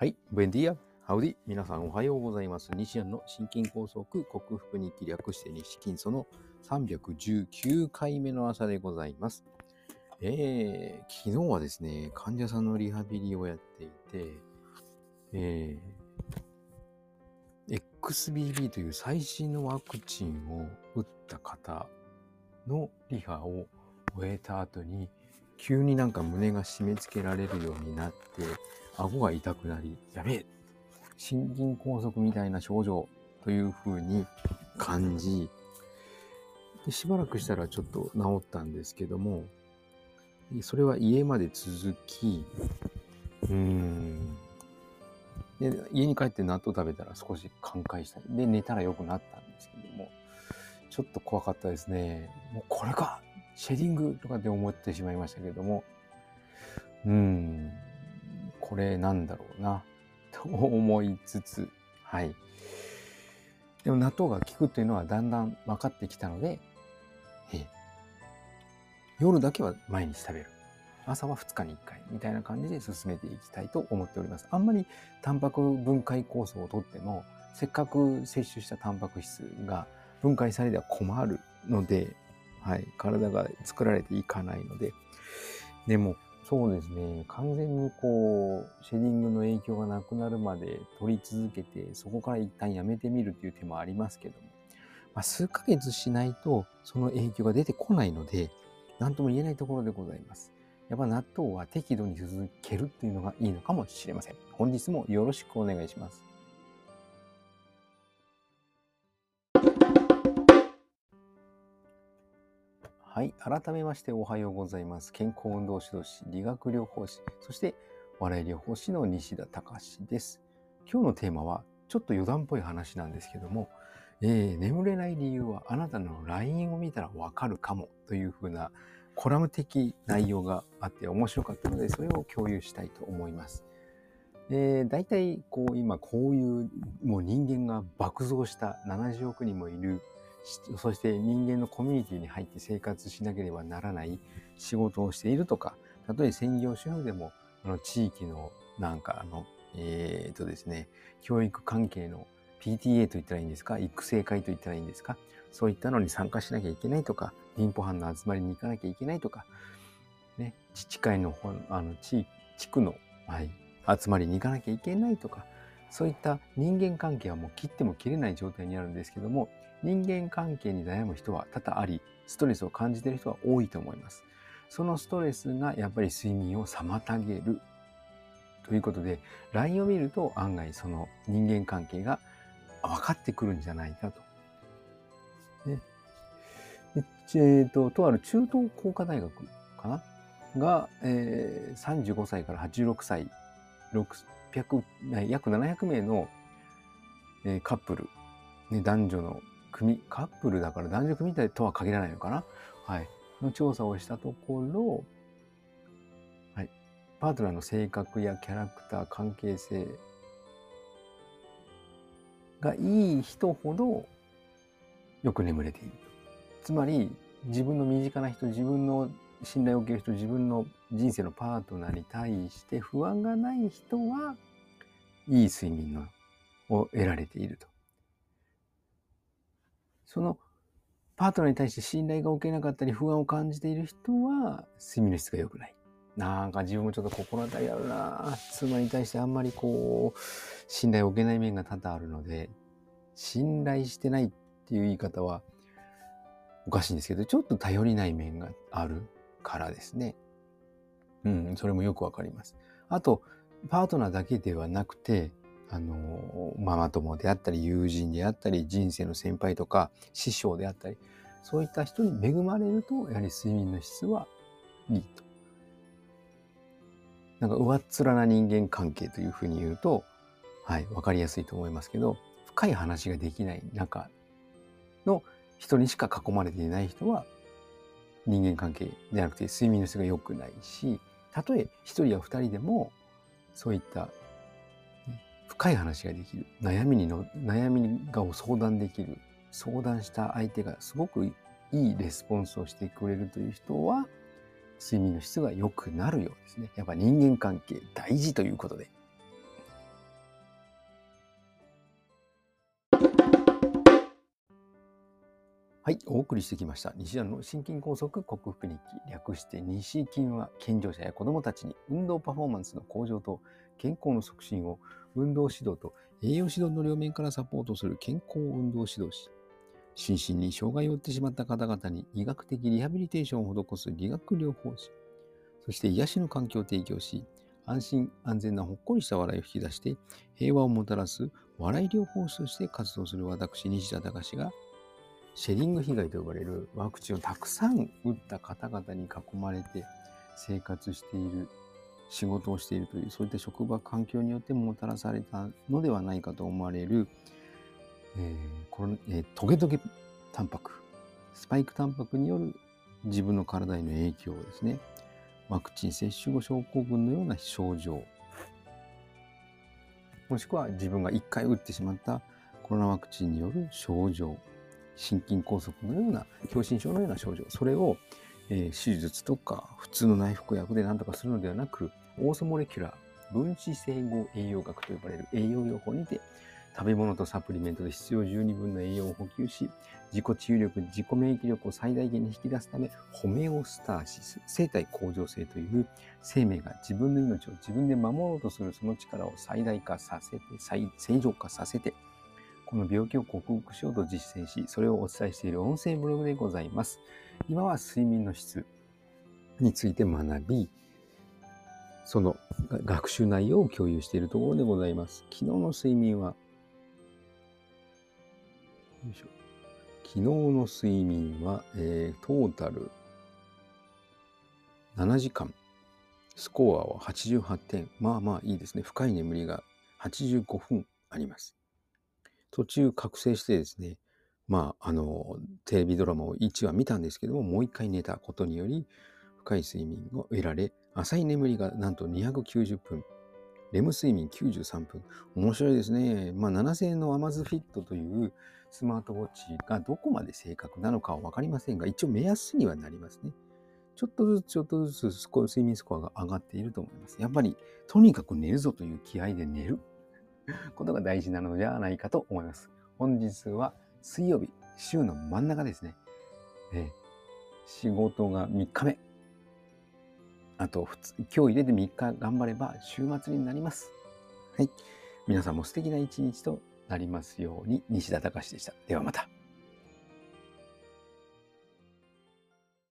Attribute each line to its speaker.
Speaker 1: はい、ブエンディア、ハウディ、皆さんおはようございます。西安の心筋梗塞克服に気略して西筋その319回目の朝でございます。えー、昨日はですね、患者さんのリハビリをやっていて、えー、XBB という最新のワクチンを打った方のリハを終えた後に、急になんか胸が締め付けられるようになって、顎が痛くなり、やべえ心筋梗塞みたいな症状という風に感じ、でしばらくしたらちょっと治ったんですけども、それは家まで続き、うん。で、家に帰って納豆食べたら少し寛解したり、で、寝たら良くなったんですけども、ちょっと怖かったですね。もうこれかシェディングとかって思ってしまいましたけれども、うん。これなんだろうな、と思いつつ、はい。でも納豆が効くっていうのはだんだん分かってきたので、え夜だけは毎日食べる。朝は2日に1回みたいな感じで進めていきたいと思っております。あんまりタンパク分解酵素をとっても、せっかく摂取したタンパク質が分解されては困るので、はい、体が作られていかないので、でもそうですね。完全にこう、シェディングの影響がなくなるまで取り続けて、そこから一旦やめてみるっていう手もありますけども、まあ、数ヶ月しないとその影響が出てこないので、何とも言えないところでございます。やっぱ納豆は適度に続けるっていうのがいいのかもしれません。本日もよろしくお願いします。はい。改めましておはようございます。健康運動指導士、理学療法士、そして笑い療法士の西田隆です。今日のテーマは、ちょっと余談っぽい話なんですけども、えー、眠れない理由はあなたの LINE を見たらわかるかもというふうなコラム的内容があって面白かったので、それを共有したいと思います。えー、大体こう今こういうもう人間が爆増した70億人もいる そして人間のコミュニティに入って生活しなければならない仕事をしているとか、たとえ専業主婦でも、あの地域のなんかあの、えー、とですね、教育関係の PTA と言ったらいいんですか？育成会と言ったらいいんですか？そういったのに参加しなきゃいけないとか、民法班の集まりに行かなきゃいけないとか、ね、自治会のあの地地区の、はい、集まりに行かなきゃいけないとか、そういった人間関係はもう切っても切れない状態にあるんですけども、人間関係に悩む人は多々あり、ストレスを感じている人は多いと思います。そのストレスがやっぱり睡眠を妨げるということで、LINE を見ると案外その人間関係が分かってくるんじゃないかと。ね、えーと、とある中東工科大学かな？が、えー、35歳から86歳、600約700名の、えー、カップル、ね、男女の組、カップルだから男女組みとは限らないのかな？はい。の調査をしたところ、はい。パートナーの性格やキャラクター、関係性がいい人ほどよく眠れている。つまり、自分の身近な人、自分の信頼を受ける人、自分の人生のパートナーに対して不安がない人は、いい睡眠のを得られていると。そのパートナーに対して信頼が置けなかったり不安を感じている人は睡眠の質が良くない。なんか自分もちょっと心当たりあるな妻に対してあんまりこう信頼を置けない面が多々あるので信頼してないっていう言い方はおかしいんですけどちょっと頼りない面があるからですね。うん、それもよくわかります。あと、パートナーだけではなくて、あの、ママ友であったり、友人であったり、人生の先輩とか、師匠であったり、そういった人に恵まれると、やはり睡眠の質はいいと。なんか上っ面な人間関係というふうに言うと、はい、わかりやすいと思いますけど、深い話ができない中の人にしか囲まれていない人は、人間関係じゃなくて睡眠の質が良くないし、たとえ一人や二人でも、そういった深い話ができる悩みにの悩みがを相談できる相談した相手がすごくいいレスポンスをしてくれるという人は睡眠の質が良くなるようですねやっぱ人間関係大事ということで。はい、お送りしてきました。西田の心筋梗塞克服日記。略して西筋は健常者や子どもたちに運動パフォーマンスの向上と健康の促進を運動指導と栄養指導の両面からサポートする健康運動指導士。心身に障害を負ってしまった方々に医学的リハビリテーションを施す理学療法士。そして癒しの環境を提供し、安心安全なほっこりした笑いを引き出して平和をもたらす笑い療法士として活動する私西田隆がシェリング被害と呼ばれるワクチンをたくさん打った方々に囲まれて生活している仕事をしているというそういった職場環境によってもたらされたのではないかと思われる、えーこのえートゲトゲタンパクスパイクタンパクによる自分の体への影響ですね。ワクチン接種後症候群のような症状。もしくは自分が1回打ってしまったコロナワクチンによる症状。心筋梗塞のような狭心症のような症状。それを、えー手術とか普通の内服薬で何とかするのではなくオーソモレキュラー分子整合栄養学と呼ばれる栄養療法にて食べ物とサプリメントで必要十二分の栄養を補給し自己治癒力自己免疫力を最大限に引き出すためホメオスターシス生体向上性という生命が自分の命を自分で守ろうとするその力を最大化させて最正常化させてこの病気を克服しようと実践し、それをお伝えしている音声ブログでございます。今は睡眠の質について学び、その学習内容を共有しているところでございます。昨日の睡眠は、昨日の睡眠は、えートータル7時間。スコアは88点。まあまあいいですね。深い眠りが85分あります。途中覚醒してですね、まあ、あの、テレビドラマを1話見たんですけども、もう一回寝たことにより、深い睡眠を得られ、浅い眠りがなんと290分、レム睡眠93分。面白いですね。まあ、7000円のアマズフィットというスマートウォッチがどこまで正確なのかはわかりませんが、一応目安にはなりますね。ちょっとずつちょっとずつスコ睡眠スコアが上がっていると思います。やっぱり、とにかく寝るぞという気合で寝ることが大事なのではないかと思います。本日は水曜日、週の真ん中ですね。え仕事が3日目。あと2つ、今日入れて3日頑張れば週末になります。はい。皆さんも素敵な一日となりますように、西田隆でした。ではまた。